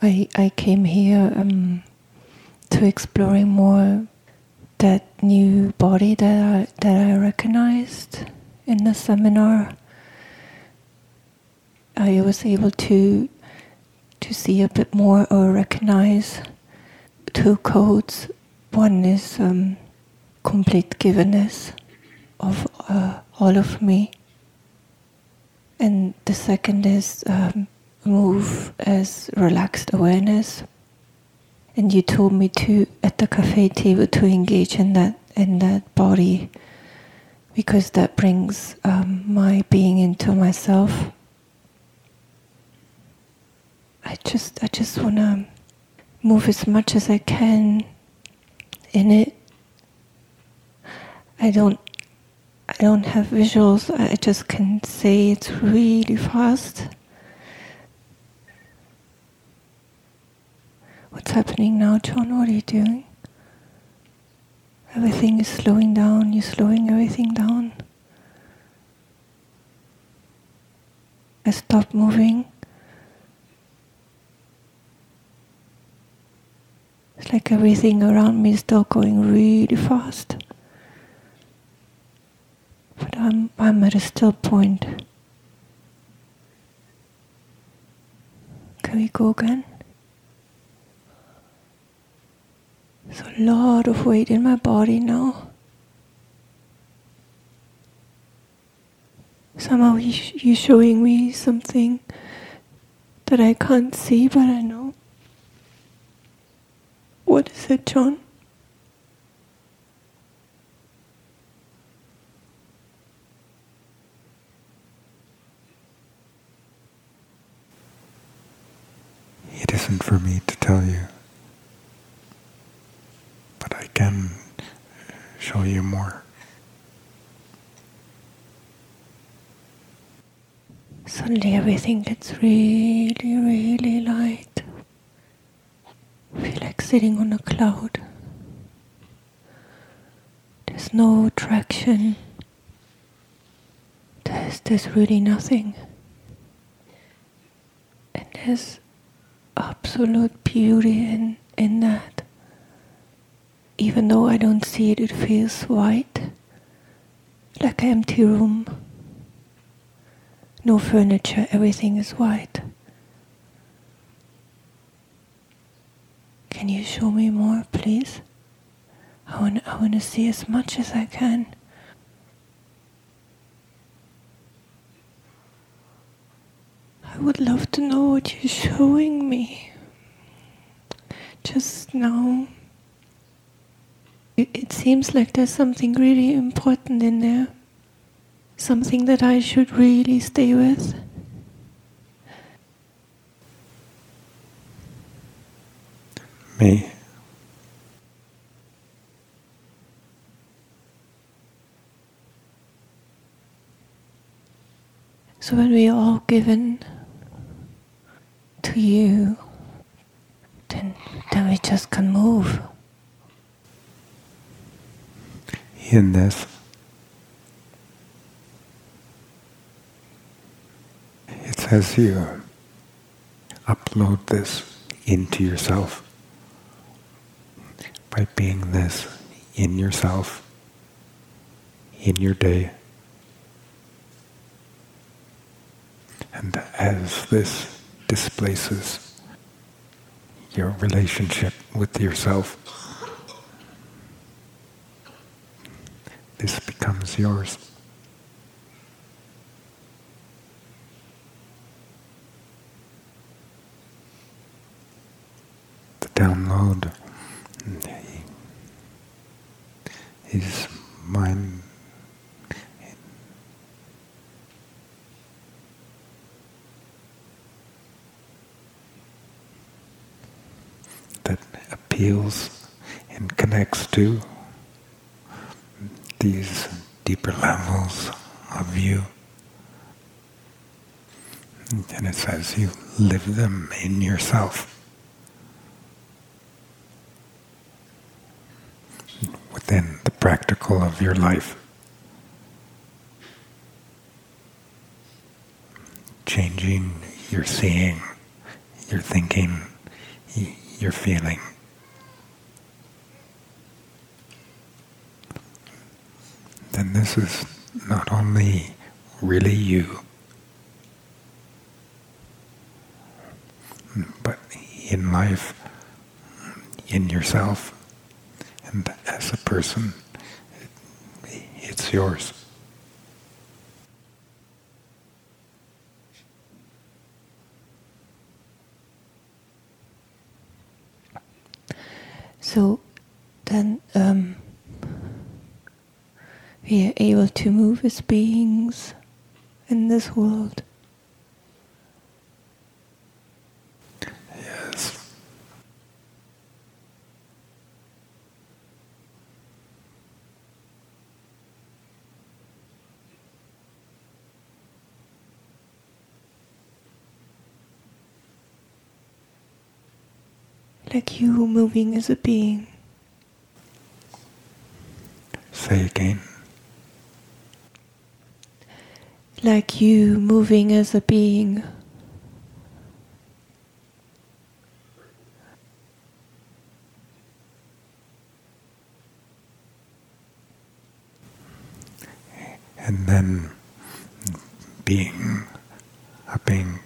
I, I came here um, to exploring more that new body that I, that I recognized in the seminar. I was able to to see a bit more or recognize two codes. One is um, complete givenness of uh, all of me, and the second is um, move as relaxed awareness. And you told me to at the cafe table to engage in that in that body because that brings um, my being into myself. I just I just wanna move as much as I can in it. I don't I don't have visuals. I just can say it's really fast. What's happening now, John? What are you doing? Everything is slowing down. You're slowing everything down. I stop moving. It's like everything around me is still going really fast. But I'm, I'm at a still point. Can we go again? There's a lot of weight in my body now. Somehow you're showing me something that I can't see, but I know. What is it, John? It isn't for me to tell you, but I can show you more. Suddenly everything gets really, really light. I feel like sitting on a cloud. There's no traction. There's, there's really nothing. And there's absolute beauty in, in that. Even though I don't see it, it feels white, like an empty room. No furniture, everything is white. Can you show me more, please? I want, I want to see as much as I can. I would love to know what you're showing me. Just now. It, seems like there's something really important in there. Something that I should really stay with. Me. So when we are all given to you, then, then we just can move. In this, it says you upload this into yourself by being this in yourself, in your day. And as this displaces your relationship with yourself, this becomes yours. The download is mine that appeals and connects to these deeper levels of you. And it says you live them in yourself. Within the practical of your life. Changing your seeing, your thinking, you're feeling. Then this is not only really you, but in life, in yourself, and as a person, it's yours. So then um, we are able to move as beings in this world. Yes. Like you moving as a being. Say again. Like you moving as a being. And then being a being.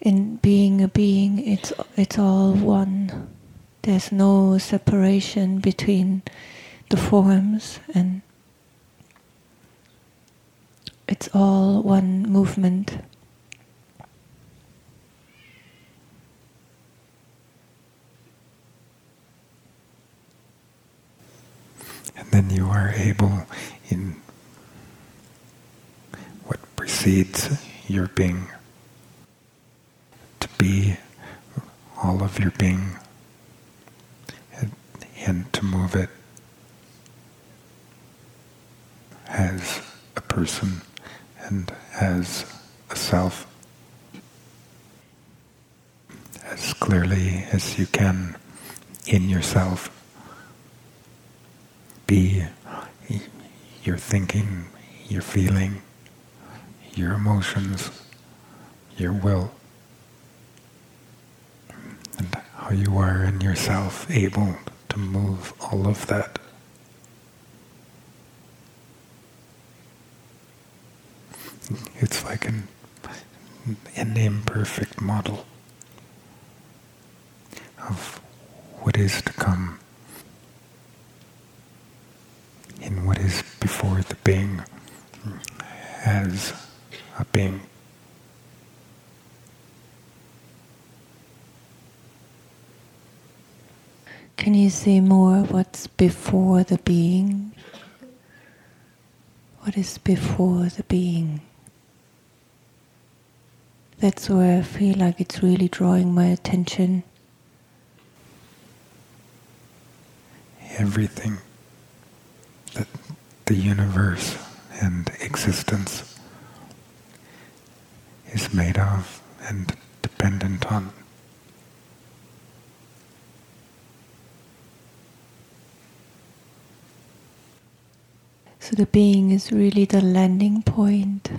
In being a being, it's it's all one. There's no separation between the forms, and it's all one movement. And then you are able, in what precedes your being, be all of your being and, and to move it as a person and as a self as clearly as you can in yourself. Be your thinking, your feeling, your emotions, your will, and how you are in yourself able to move all of that. It's like an, an imperfect model of what is to come in what is before the being as a being. Can you see more what's before the being? What is before the being? That's where I feel like it's really drawing my attention. Everything that the universe and existence is made of and dependent on. So the being is really the landing point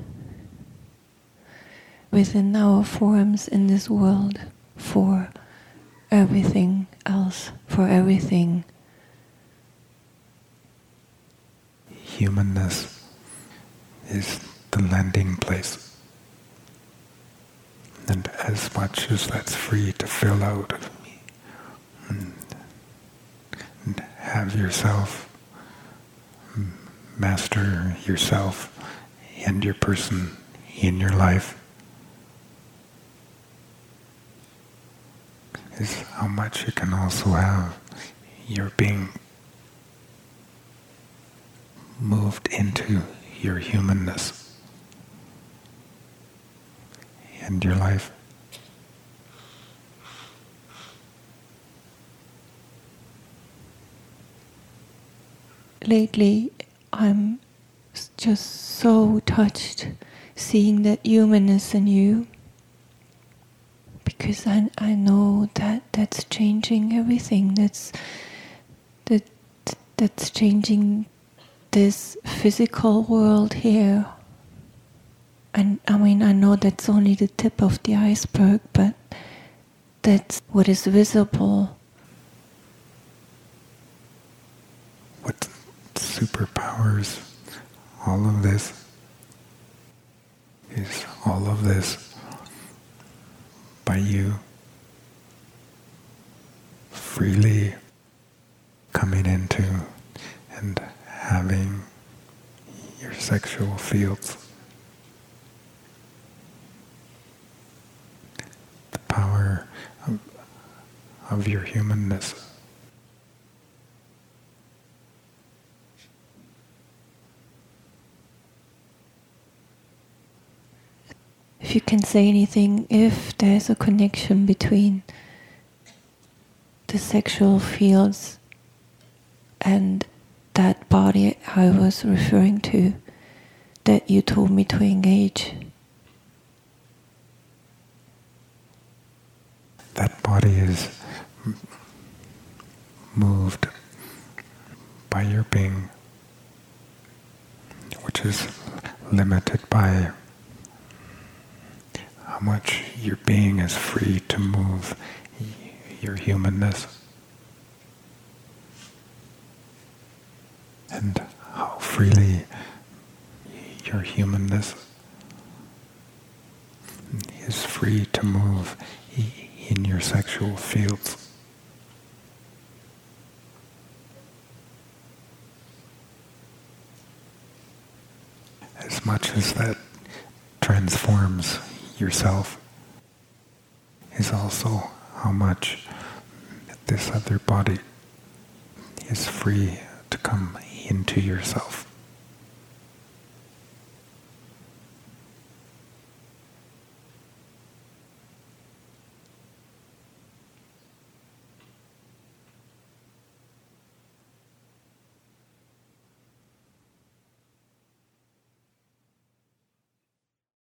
within our forms in this world for everything else, for everything. Humanness is the landing place. And as much as that's free to fill out of me and, and have yourself mm, master yourself and your person in your life is how much you can also have your being moved into your humanness and your life. Lately, I'm just so touched seeing that humanness in you. Because I, I know that that's changing everything. That's that that's changing this physical world here, and I mean, I know that's only the tip of the iceberg, but that's what is visible. What superpowers all of this is all of this by you freely coming into and having your sexual fields. The power of, of your humanness. If you can say anything, if there's a connection between the sexual fields and that body I was referring to that you told me to engage. That body is moved by your being, which is limited by how much your being is free to move your humanness. And how freely your humanness is free to move in your sexual fields. As much as that transforms yourself is also how much this other body is free to come into yourself.